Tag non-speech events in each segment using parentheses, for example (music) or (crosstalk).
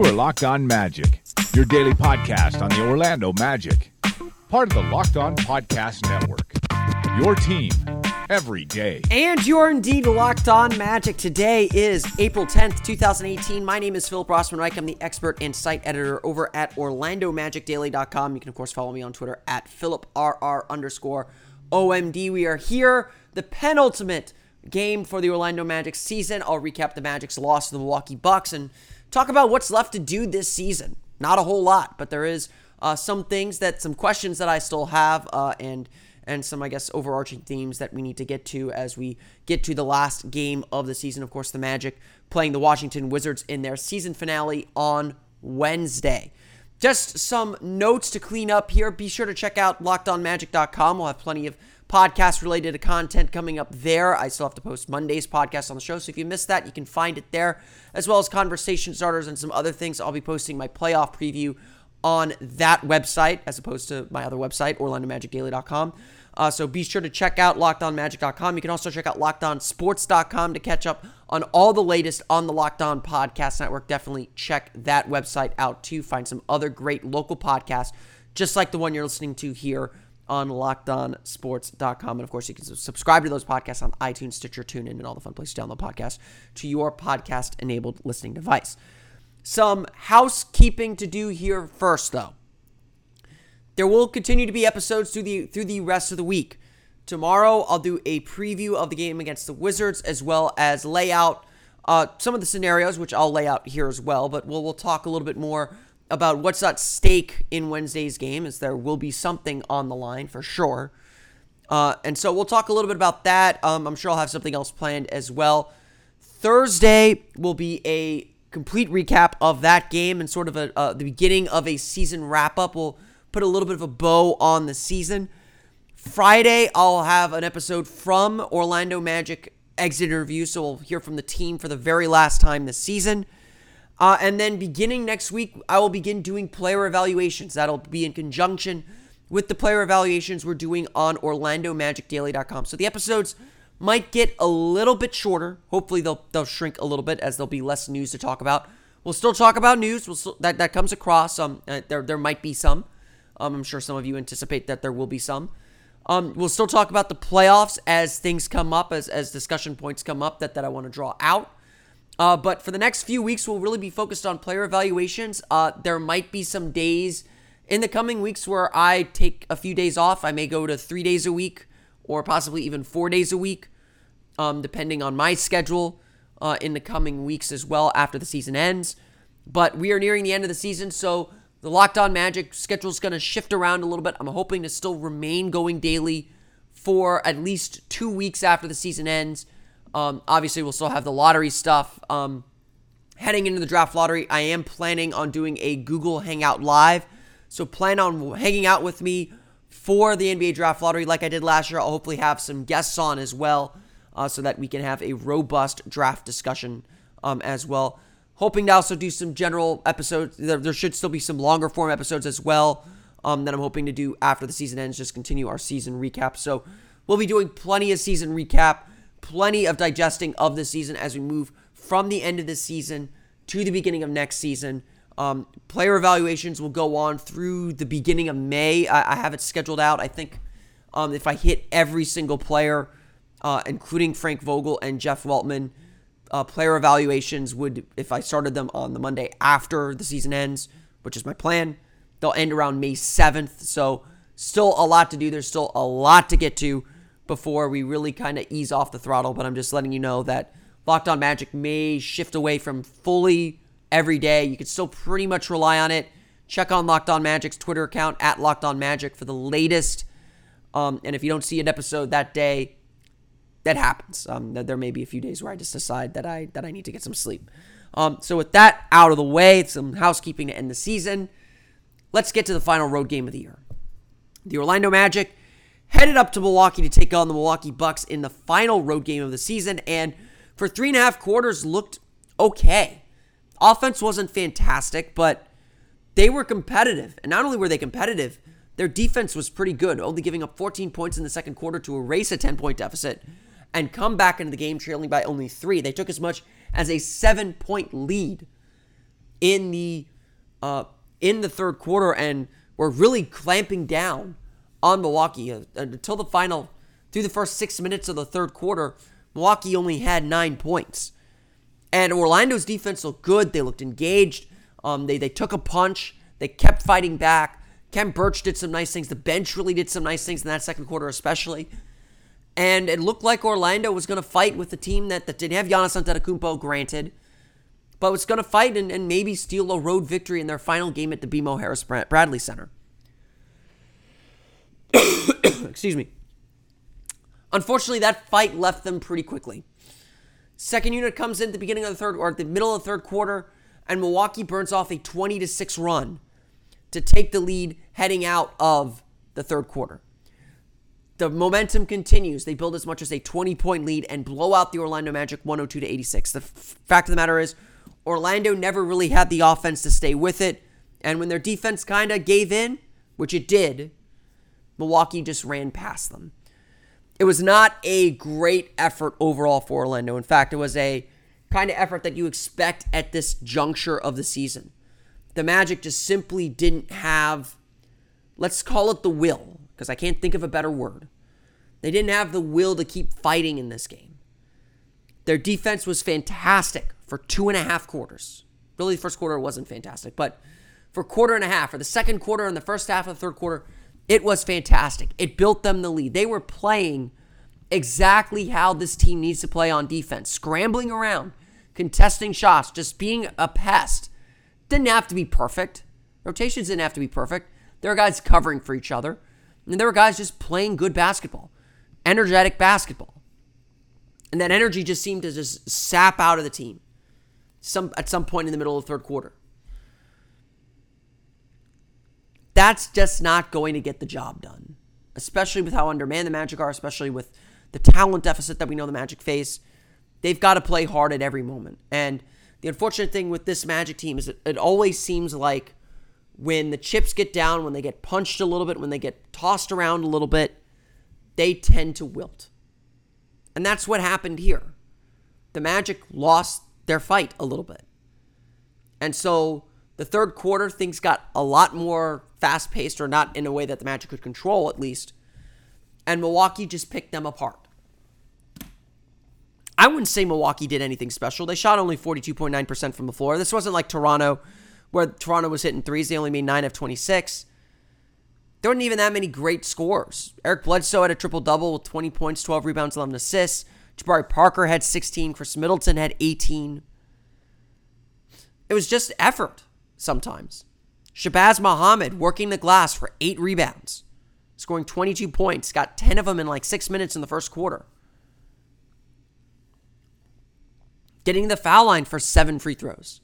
You are Locked On Magic, your daily podcast on the Orlando Magic, part of the Locked On Podcast Network. Your team every day. And you're indeed locked on magic. Today is April 10th, 2018. My name is Philip Rossman Reich. I'm the expert and site editor over at OrlandoMagicDaily.com. You can, of course, follow me on Twitter at PhilipRR underscore OMD. We are here, the penultimate game for the Orlando Magic season. I'll recap the Magic's loss to the Milwaukee Bucks and talk about what's left to do this season. Not a whole lot, but there is uh, some things that, some questions that I still have, uh, and and some, I guess, overarching themes that we need to get to as we get to the last game of the season. Of course, the Magic playing the Washington Wizards in their season finale on Wednesday. Just some notes to clean up here. Be sure to check out lockedonmagic.com. We'll have plenty of podcast related to content coming up there. I still have to post Monday's podcast on the show. So if you missed that, you can find it there, as well as conversation starters and some other things. I'll be posting my playoff preview on that website as opposed to my other website, orlandomagicdaily.com. Uh, so be sure to check out lockedonmagic.com. You can also check out lockedonsports.com to catch up on all the latest on the Locked On Podcast Network. Definitely check that website out too. Find some other great local podcasts, just like the one you're listening to here on lockedonsports.com. And of course, you can subscribe to those podcasts on iTunes, Stitcher, TuneIn, and all the fun places to download podcasts to your podcast enabled listening device. Some housekeeping to do here first, though. There will continue to be episodes through the through the rest of the week. Tomorrow, I'll do a preview of the game against the Wizards, as well as lay out uh, some of the scenarios, which I'll lay out here as well. But we'll we'll talk a little bit more about what's at stake in Wednesday's game, as there will be something on the line for sure. Uh, and so we'll talk a little bit about that. Um, I'm sure I'll have something else planned as well. Thursday will be a complete recap of that game and sort of a, uh, the beginning of a season wrap up. We'll put a little bit of a bow on the season. Friday, I'll have an episode from Orlando Magic exit interview, so we'll hear from the team for the very last time this season. Uh, and then beginning next week, I will begin doing player evaluations. That'll be in conjunction with the player evaluations we're doing on OrlandoMagicDaily.com. So the episodes might get a little bit shorter. Hopefully, they'll they'll shrink a little bit as there'll be less news to talk about. We'll still talk about news. We'll still, that that comes across. Um, uh, there there might be some. Um, I'm sure some of you anticipate that there will be some. Um, we'll still talk about the playoffs as things come up, as as discussion points come up that that I want to draw out. Uh, but for the next few weeks, we'll really be focused on player evaluations. Uh, there might be some days in the coming weeks where I take a few days off. I may go to three days a week or possibly even four days a week, um, depending on my schedule uh, in the coming weeks as well after the season ends. But we are nearing the end of the season, so the Locked On Magic schedule is going to shift around a little bit. I'm hoping to still remain going daily for at least two weeks after the season ends. Um, obviously, we'll still have the lottery stuff. Um, heading into the draft lottery, I am planning on doing a Google Hangout Live. So plan on hanging out with me for the NBA draft lottery like I did last year. I'll hopefully have some guests on as well uh, so that we can have a robust draft discussion um, as well. Hoping to also do some general episodes. There, there should still be some longer form episodes as well um, that I'm hoping to do after the season ends, just continue our season recap. So we'll be doing plenty of season recap plenty of digesting of the season as we move from the end of the season to the beginning of next season. Um, player evaluations will go on through the beginning of May. I, I have it scheduled out. I think um, if I hit every single player, uh, including Frank Vogel and Jeff Weltman, uh, player evaluations would, if I started them on the Monday after the season ends, which is my plan, they'll end around May 7th. So, still a lot to do. There's still a lot to get to before we really kind of ease off the throttle, but I'm just letting you know that Locked On Magic may shift away from fully every day. You can still pretty much rely on it. Check on Locked On Magic's Twitter account at Locked On Magic for the latest. Um, and if you don't see an episode that day, that happens. Um, there may be a few days where I just decide that I that I need to get some sleep. Um, so with that out of the way, some housekeeping to end the season. Let's get to the final road game of the year. The Orlando Magic headed up to Milwaukee to take on the Milwaukee Bucks in the final road game of the season, and for three and a half quarters looked okay. Offense wasn't fantastic, but they were competitive. And not only were they competitive, their defense was pretty good, only giving up 14 points in the second quarter to erase a 10 point deficit and come back into the game trailing by only three. They took as much as a seven point lead. in the uh, in the third quarter and were really clamping down on Milwaukee uh, until the final through the first six minutes of the third quarter. Milwaukee only had nine points, and Orlando's defense looked good. They looked engaged. Um, they they took a punch. They kept fighting back. Khem Birch did some nice things. The bench really did some nice things in that second quarter, especially. And it looked like Orlando was going to fight with the team that, that didn't have Giannis Antetokounmpo, granted, but was going to fight and, and maybe steal a road victory in their final game at the BMO Harris Bradley Center. (coughs) Excuse me. Unfortunately, that fight left them pretty quickly. Second unit comes in at the beginning of the third or at the middle of the third quarter, and Milwaukee burns off a 20 to 6 run to take the lead heading out of the third quarter. The momentum continues. They build as much as a 20 point lead and blow out the Orlando Magic 102 to 86. The f- fact of the matter is, Orlando never really had the offense to stay with it. And when their defense kind of gave in, which it did, Milwaukee just ran past them. It was not a great effort overall for Orlando. In fact, it was a kind of effort that you expect at this juncture of the season. The Magic just simply didn't have, let's call it the will, because I can't think of a better word. They didn't have the will to keep fighting in this game. Their defense was fantastic for two and a half quarters. Really, the first quarter wasn't fantastic, but for quarter and a half, for the second quarter and the first half of the third quarter, it was fantastic. It built them the lead. They were playing exactly how this team needs to play on defense, scrambling around, contesting shots, just being a pest. Didn't have to be perfect. Rotations didn't have to be perfect. There were guys covering for each other, and there were guys just playing good basketball, energetic basketball. And that energy just seemed to just sap out of the team some at some point in the middle of the third quarter. That's just not going to get the job done, especially with how undermanned the Magic are, especially with the talent deficit that we know the Magic face. They've got to play hard at every moment. And the unfortunate thing with this Magic team is it, it always seems like when the chips get down, when they get punched a little bit, when they get tossed around a little bit, they tend to wilt. And that's what happened here. The Magic lost their fight a little bit. And so the third quarter, things got a lot more fast paced, or not in a way that the Magic could control, at least. And Milwaukee just picked them apart. I wouldn't say Milwaukee did anything special. They shot only 42.9% from the floor. This wasn't like Toronto, where Toronto was hitting threes. They only made 9 of 26. There weren't even that many great scores. Eric Bledsoe had a triple double with 20 points, 12 rebounds, 11 assists. Jabari Parker had 16. Khris Middleton had 18. It was just effort sometimes. Shabazz Muhammad working the glass for eight rebounds, scoring 22 points, got 10 of them in like six minutes in the first quarter. getting the foul line for seven free throws.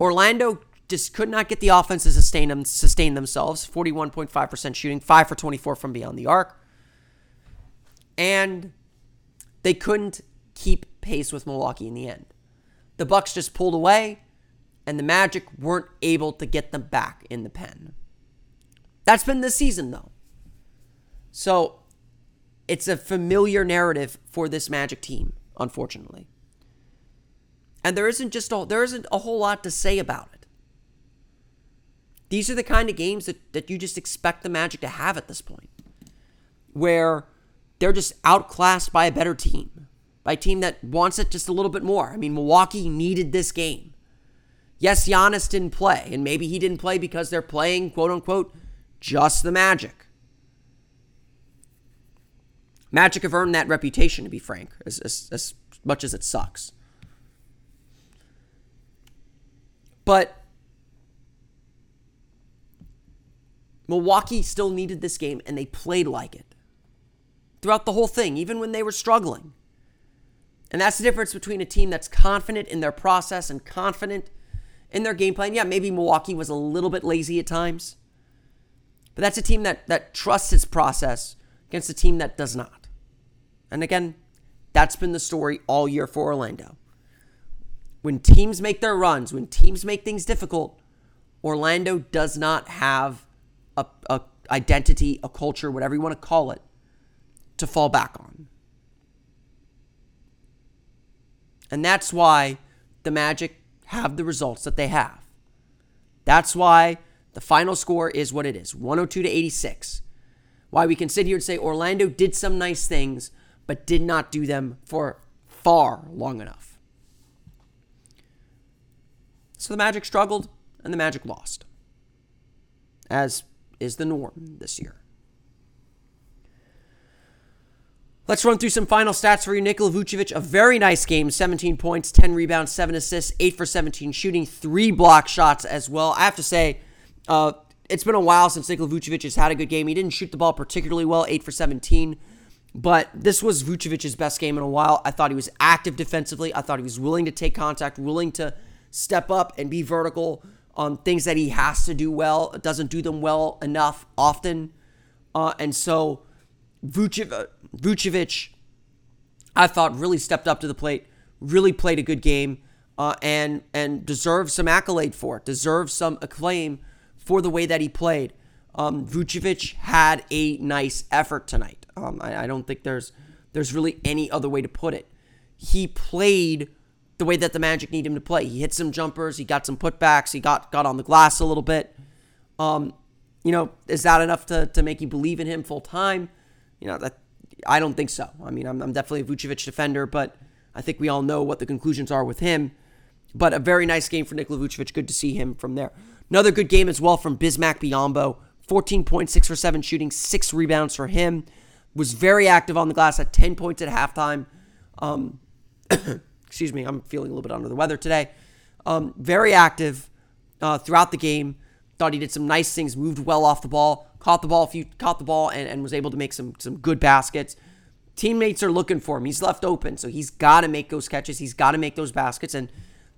Orlando just could not get the offense to sustain, them, sustain themselves. 41.5% shooting, 5 for 24 from beyond the arc. And they couldn't keep pace with Milwaukee in the end. The Bucks just pulled away, and the Magic weren't able to get them back in the pen. That's been the season, though. So it's a familiar narrative for this Magic team, unfortunately. And there isn't just a, there isn't a whole lot to say about it. These are the kind of games that, that you just expect the Magic to have at this point. Where they're just outclassed by a better team. By a team that wants it just a little bit more. I mean, Milwaukee needed this game. Yes, Giannis didn't play, and maybe he didn't play because they're playing, quote unquote, just the Magic. Magic have earned that reputation, to be frank, as, as, as much as it sucks. But Milwaukee still needed this game, and they played like it throughout the whole thing, even when they were struggling. And that's the difference between a team that's confident in their process and confident in their game plan. Yeah, maybe Milwaukee was a little bit lazy at times, but that's a team that, that trusts its process against a team that does not. And again, that's been the story all year for Orlando. When teams make their runs, when teams make things difficult, Orlando does not have a, a identity, a culture, whatever you want to call it, to fall back on. And that's why the Magic have the results that they have. That's why the final score is what it is 102 to 86. Why we can sit here and say Orlando did some nice things, but did not do them for far long enough. So the Magic struggled and the Magic lost, as is the norm this year. Let's run through some final stats for you. Nikola Vucevic, a very nice game 17 points, 10 rebounds, 7 assists, 8 for 17 shooting, 3 block shots as well. I have to say, uh, it's been a while since Nikola Vucevic has had a good game. He didn't shoot the ball particularly well, 8 for 17. But this was Vucevic's best game in a while. I thought he was active defensively. I thought he was willing to take contact, willing to step up and be vertical on things that he has to do well, doesn't do them well enough often. Uh, and so Vucevic, Vucevic, I thought really stepped up to the plate, really played a good game, uh, and and deserves some accolade for it, deserves some acclaim for the way that he played. Um, Vucevic had a nice effort tonight. Um, I, I don't think there's there's really any other way to put it. He played the way that the Magic need him to play. He hit some jumpers, he got some putbacks, he got got on the glass a little bit. Um, you know, is that enough to, to make you believe in him full time? You know, that I don't think so. I mean, I'm, I'm definitely a Vucevic defender, but I think we all know what the conclusions are with him. But a very nice game for Nikola Vucevic. Good to see him from there. Another good game as well from Bismack Biyombo. 14.6 for 7 shooting, 6 rebounds for him. Was very active on the glass at 10 points at halftime. Um, (coughs) excuse me, I'm feeling a little bit under the weather today. Um, very active uh, throughout the game. Thought he did some nice things, moved well off the ball, caught the ball, few, caught the ball, and, and was able to make some some good baskets. Teammates are looking for him. He's left open, so he's got to make those catches. He's got to make those baskets, and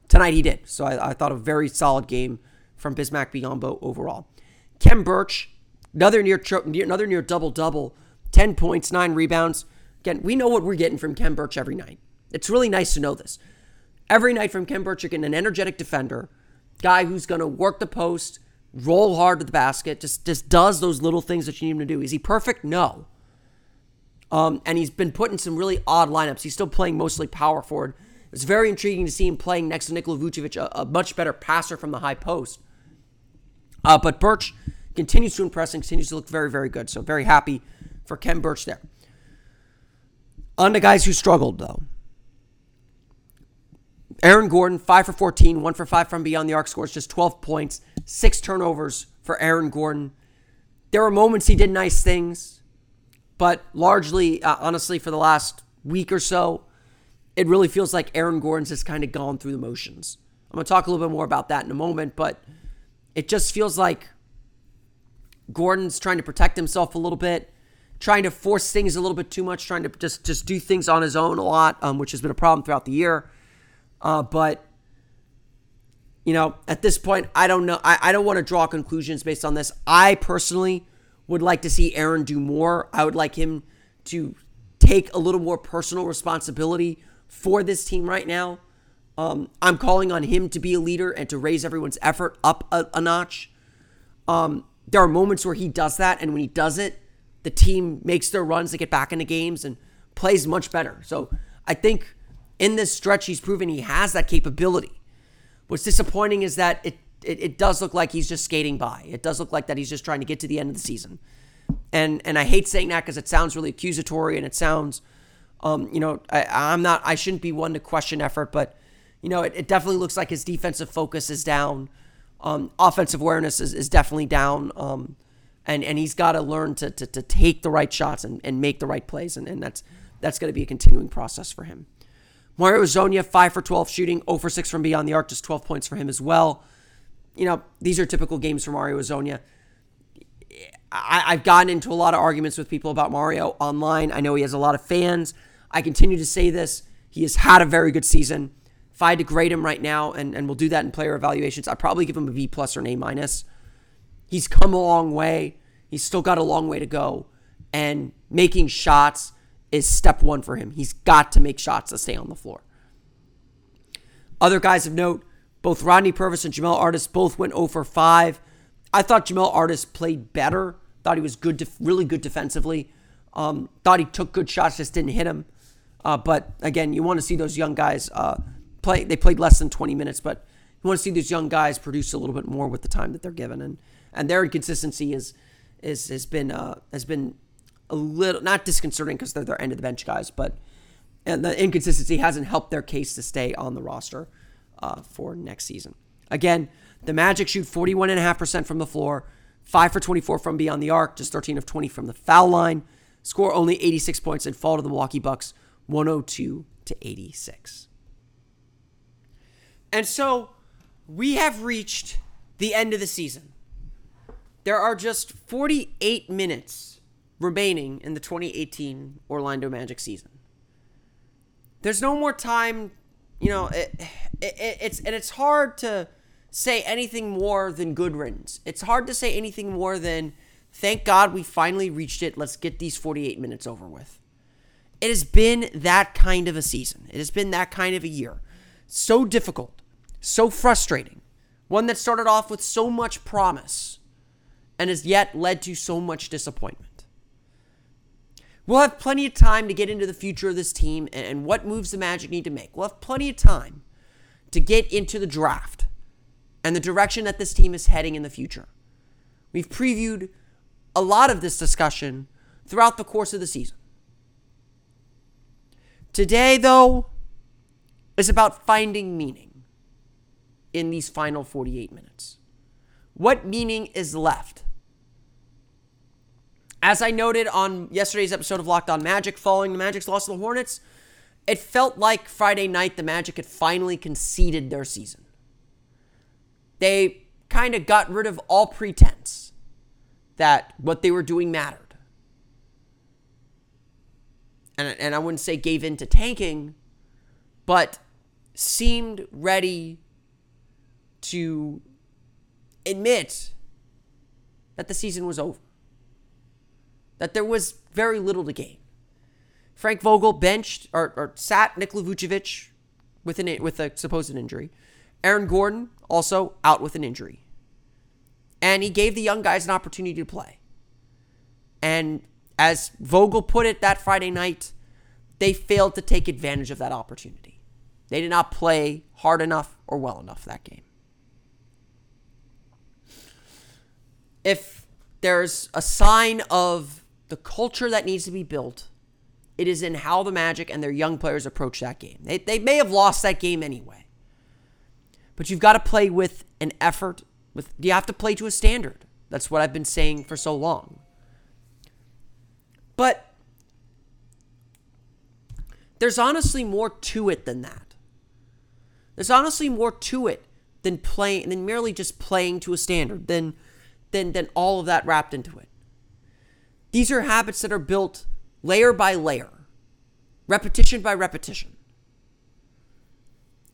tonight he did. So I, I thought a very solid game from Bismack Biyombo overall. Khem Birch, another near another near double double, ten points, nine rebounds. Again, we know what we're getting from Khem Birch every night. It's really nice to know this. Every night from Khem Birch, you're getting an energetic defender, guy who's going to work the post, roll hard to the basket, just just does those little things that you need him to do. Is he perfect? No. Um, and he's been put in some really odd lineups. He's still playing mostly power forward. It's very intriguing to see him playing next to Nikola Vucevic, a, a much better passer from the high post. Uh, but Birch continues to impress and continues to look very, very good. So very happy for Khem Birch there. On to guys who struggled, though. Aaron Gordon, 5 for 14, 1 for 5 from beyond the arc, scores just 12 points, 6 turnovers for Aaron Gordon. There were moments he did nice things, but largely, uh, honestly, for the last week or so, it really feels like Aaron Gordon's just kind of gone through the motions. I'm going to talk a little bit more about that in a moment, but it just feels like Gordon's trying to protect himself a little bit, trying to force things a little bit too much, trying to just just do things on his own a lot, um, which has been a problem throughout the year. Uh, but you know, at this point, I don't know. I, I don't want to draw conclusions based on this. I personally would like to see Aaron do more. I would like him to take a little more personal responsibility for this team right now. Um, I'm calling on him to be a leader and to raise everyone's effort up a, a notch. Um, there are moments where he does that, and when he does it, the team makes their runs to get back into games and plays much better. So I think in this stretch, he's proven he has that capability. What's disappointing is that it, it, it does look like he's just skating by. It does look like that he's just trying to get to the end of the season. And and I hate saying that because it sounds really accusatory and it sounds, um, you know, I, I'm not, I shouldn't be one to question effort, but, you know, it, it definitely looks like his defensive focus is down. Um, offensive awareness is, is definitely down. Um, and, and he's got to learn to, to, to take the right shots and, and make the right plays. And, and that's, that's going to be a continuing process for him. Mario Hezonja, 5 for 12 shooting, 0 for 6 from beyond the arc, just 12 points for him as well. You know, these are typical games for Mario Hezonja. I, I've gotten into a lot of arguments with people about Mario online. I know he has a lot of fans. I continue to say this. He has had a very good season. If I had to grade him right now, and, and we'll do that in player evaluations, I'd probably give him a B plus or an A minus. He's come a long way. He's still got a long way to go. And making shots is step one for him. He's got to make shots to stay on the floor. Other guys of note, both Rodney Purvis and Jamel Artis both went 0 for 5. I thought Jamel Artis played better. Thought he was good, really good defensively. Um, thought he took good shots, just didn't hit him. Uh, but again, you want to see those young guys uh, play. They played less than 20 minutes, but you want to see these young guys produce a little bit more with the time that they're given, and and their inconsistency is is has been uh, has been a little not disconcerting because they're their end of the bench guys, but and the inconsistency hasn't helped their case to stay on the roster uh, for next season. Again, the Magic shoot 41.5% from the floor, 5 for 24 from beyond the arc, just 13 of 20 from the foul line, score only 86 points and fall to the Milwaukee Bucks 102 to 86. And so we have reached the end of the season. There are just 48 minutes remaining in the 2018 Orlando Magic season. There's no more time, you know, it, it, it's and it's hard to say anything more than good riddance. It's hard to say anything more than thank God we finally reached it. Let's get these 48 minutes over with. It has been that kind of a season. It has been that kind of a year. So difficult, so frustrating. One that started off with so much promise and has yet led to so much disappointment. We'll have plenty of time to get into the future of this team and what moves the Magic need to make. We'll have plenty of time to get into the draft and the direction that this team is heading in the future. We've previewed a lot of this discussion throughout the course of the season. Today, though, is about finding meaning in these final 48 minutes. What meaning is left? As I noted on yesterday's episode of Locked On Magic, following the Magic's loss to the Hornets, it felt like Friday night the Magic had finally conceded their season. They kind of got rid of all pretense that what they were doing mattered. And, and I wouldn't say gave in to tanking, but seemed ready to admit that the season was over, that there was very little to gain. Frank Vogel benched or, or sat Nikola Vucevic with, an, with a supposed injury. Aaron Gordon also out with an injury. And he gave the young guys an opportunity to play. And as Vogel put it that Friday night, they failed to take advantage of that opportunity. They did not play hard enough or well enough that game. If there's a sign of the culture that needs to be built, it is in how the Magic and their young players approach that game. They, they may have lost that game anyway, but you've got to play with an effort. With you have to play to a standard. That's what I've been saying for so long. But there's honestly more to it than that. There's honestly more to it than playing than merely just playing to a standard, than than than all of that wrapped into it. These are habits that are built layer by layer, repetition by repetition.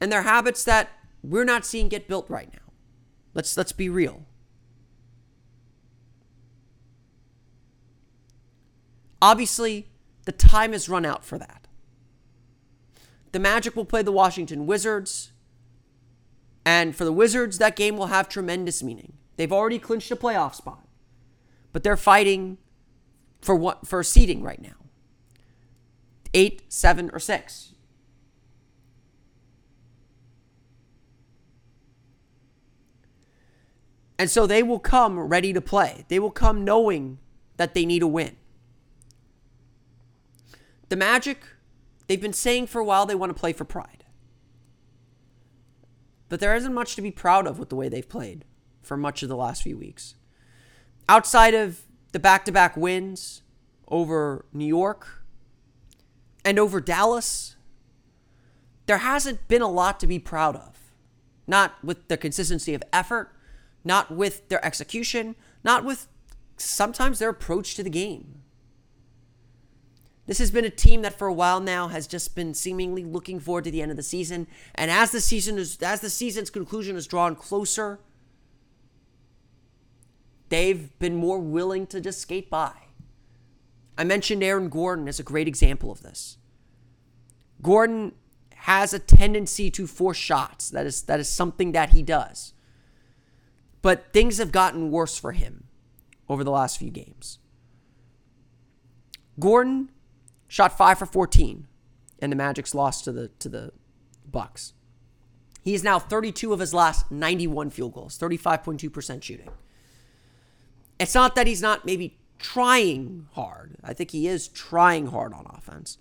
And they're habits that we're not seeing get built right now. Let's let's be real. Obviously, the time has run out for that. The Magic will play the Washington Wizards. And for the Wizards, that game will have tremendous meaning. They've already clinched a playoff spot, but they're fighting for what for seeding right now. Eight, seven, or six. And so they will come ready to play. They will come knowing that they need a win. The Magic, they've been saying for a while they want to play for pride. But there isn't much to be proud of with the way they've played for much of the last few weeks. Outside of the back to back wins over New York and over Dallas, there hasn't been a lot to be proud of. Not with the consistency of effort, not with their execution, not with sometimes their approach to the game. This has been a team that for a while now has just been seemingly looking forward to the end of the season. And as the season is as the season's conclusion is drawn closer, they've been more willing to just skate by. I mentioned Aaron Gordon as a great example of this. Gordon has a tendency to force shots. That is that is something that he does. But things have gotten worse for him over the last few games. Gordon shot 5 for 14 and the Magic's lost to the to the Bucks. He is now 32 of his last 91 field goals, 35.2% shooting. It's not that he's not maybe trying hard. I think he is trying hard on offense.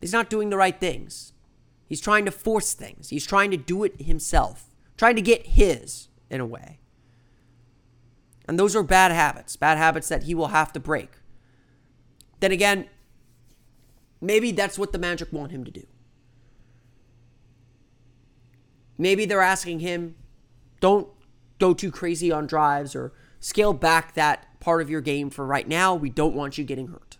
He's not doing the right things. He's trying to force things. He's trying to do it himself, trying to get his in a way. And those are bad habits, bad habits that he will have to break. Then again, maybe that's what the Magic want him to do. Maybe they're asking him, don't go too crazy on drives or scale back that part of your game for right now. We don't want you getting hurt.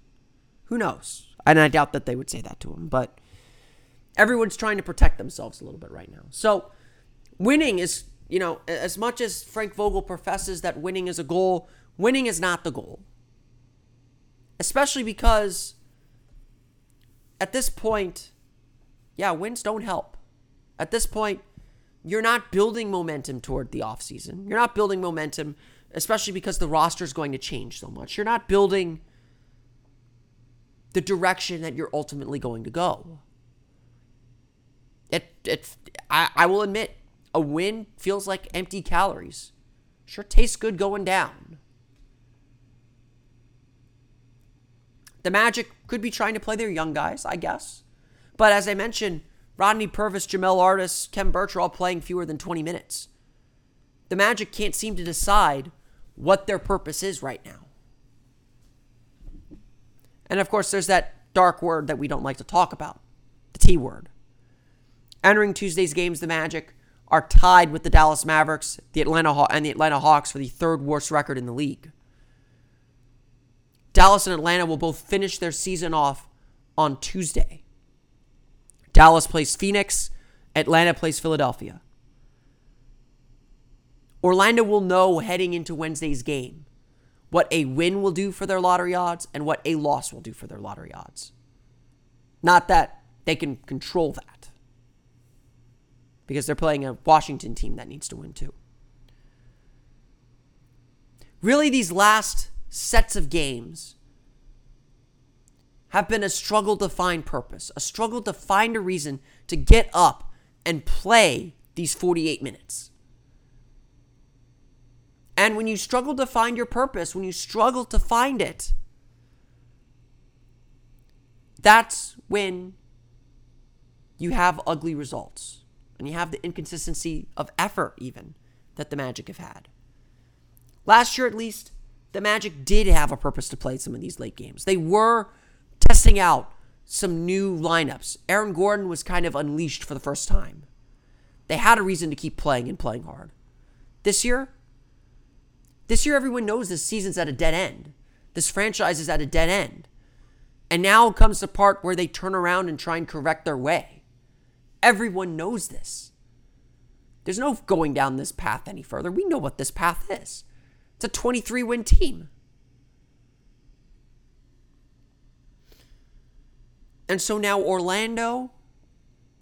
Who knows? And I doubt that they would say that to him, but everyone's trying to protect themselves a little bit right now. So winning is, you know, as much as Frank Vogel professes that winning is a goal, winning is not the goal. Especially because at this point, yeah, wins don't help. At this point, you're not building momentum toward the offseason. You're not building momentum, especially because the roster is going to change so much. You're not building the direction that you're ultimately going to go. It, it, I, I will admit, a win feels like empty calories. Sure tastes good going down. The Magic could be trying to play their young guys, I guess. But as I mentioned, Rodney Purvis, Jamel Artis, Khem Birch are all playing fewer than 20 minutes. The Magic can't seem to decide what their purpose is right now. And of course, there's that dark word that we don't like to talk about the T word. Entering Tuesday's games, the Magic are tied with the Dallas Mavericks, the Atlanta Haw- and the Atlanta Hawks for the third worst record in the league. Dallas and Atlanta will both finish their season off on Tuesday. Dallas plays Phoenix, Atlanta plays Philadelphia. Orlando will know heading into Wednesday's game what a win will do for their lottery odds and what a loss will do for their lottery odds. Not that they can control that because they're playing a Washington team that needs to win too. Really, these last sets of games have been a struggle to find purpose, a struggle to find a reason to get up and play these 48 minutes. And when you struggle to find your purpose, when you struggle to find it, that's when you have ugly results and you have the inconsistency of effort, even that the Magic have had. Last year, at least, the Magic did have a purpose to play some of these late games. They were testing out some new lineups. Aaron Gordon was kind of unleashed for the first time. They had a reason to keep playing and playing hard. This year, this year everyone knows this season's at a dead end. This franchise is at a dead end. And now comes the part where they turn around and try and correct their way. Everyone knows this. There's no going down this path any further. We know what this path is. It's a 23 win team. And so now Orlando,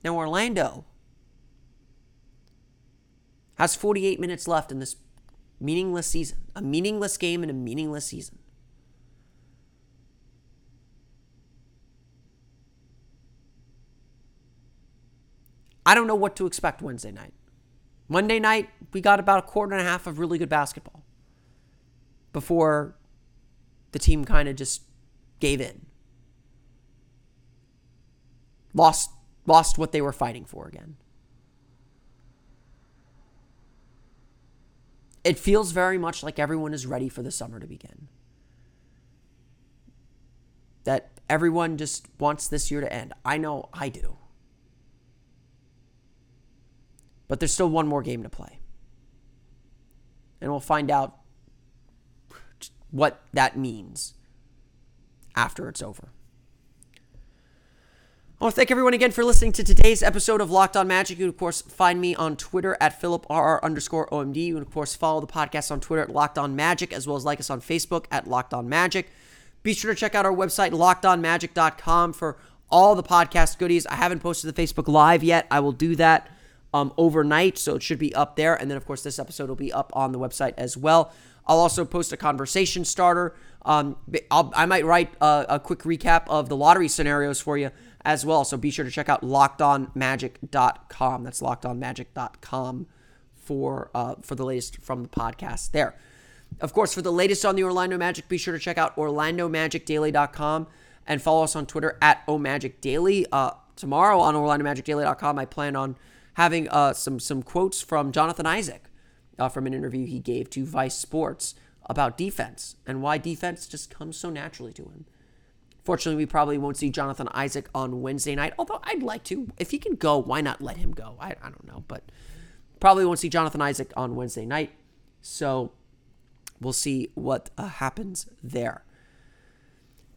now Orlando has 48 minutes left in this meaningless season, a meaningless game in a meaningless season. I don't know what to expect Wednesday night. Monday night, we got about a quarter and a half of really good basketball before the team kind of just gave in. Lost lost what they were fighting for again. It feels very much like everyone is ready for the summer to begin. That everyone just wants this year to end. I know I do. But there's still one more game to play. And we'll find out what that means after it's over. I want to thank everyone again for listening to today's episode of Locked On Magic. You can, of course, find me on Twitter at PhilipRR underscore OMD. You can, of course, follow the podcast on Twitter at Locked On Magic, as well as like us on Facebook at Locked On Magic. Be sure to check out our website, lockedonmagic.com, for all the podcast goodies. I haven't posted the Facebook Live yet. I will do that um, overnight, so it should be up there. And then, of course, this episode will be up on the website as well. I'll also post a conversation starter. Um, I might write a, a quick recap of the lottery scenarios for you as well. So be sure to check out lockedonmagic.com. That's lockedonmagic.com for uh, for the latest from the podcast there. Of course, for the latest on the Orlando Magic, be sure to check out orlandomagicdaily.com and follow us on Twitter at omagicdaily. Uh, tomorrow on orlandomagicdaily.com, I plan on having uh, some some quotes from Jonathan Isaac uh, from an interview he gave to Vice Sports about defense and why defense just comes so naturally to him. Fortunately, we probably won't see Jonathan Isaac on Wednesday night, although I'd like to. If he can go, why not let him go? I, I don't know, but probably won't see Jonathan Isaac on Wednesday night. So we'll see what uh, happens there.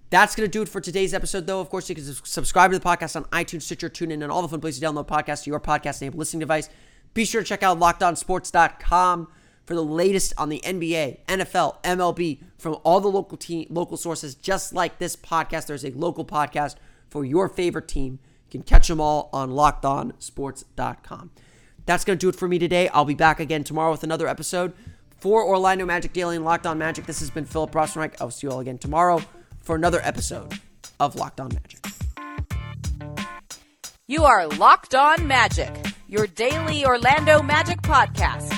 That's going to do it for today's episode, though. Of course, you can subscribe to the podcast on iTunes, Stitcher, TuneIn, and all the fun places to download podcasts to your podcast enabled listening device. Be sure to check out lockedonsports.com for the latest on the NBA, NFL, MLB from all the local team, local sources. Just like this podcast, there's a local podcast for your favorite team. You can catch them all on lockedonsports.com. That's going to do it for me today. I'll be back again tomorrow with another episode for Orlando Magic Daily and Locked On Magic. This has been Philip Rossman-Reich. I'll see you all again tomorrow for another episode of Locked On Magic. You are Locked On Magic, your daily Orlando Magic podcast,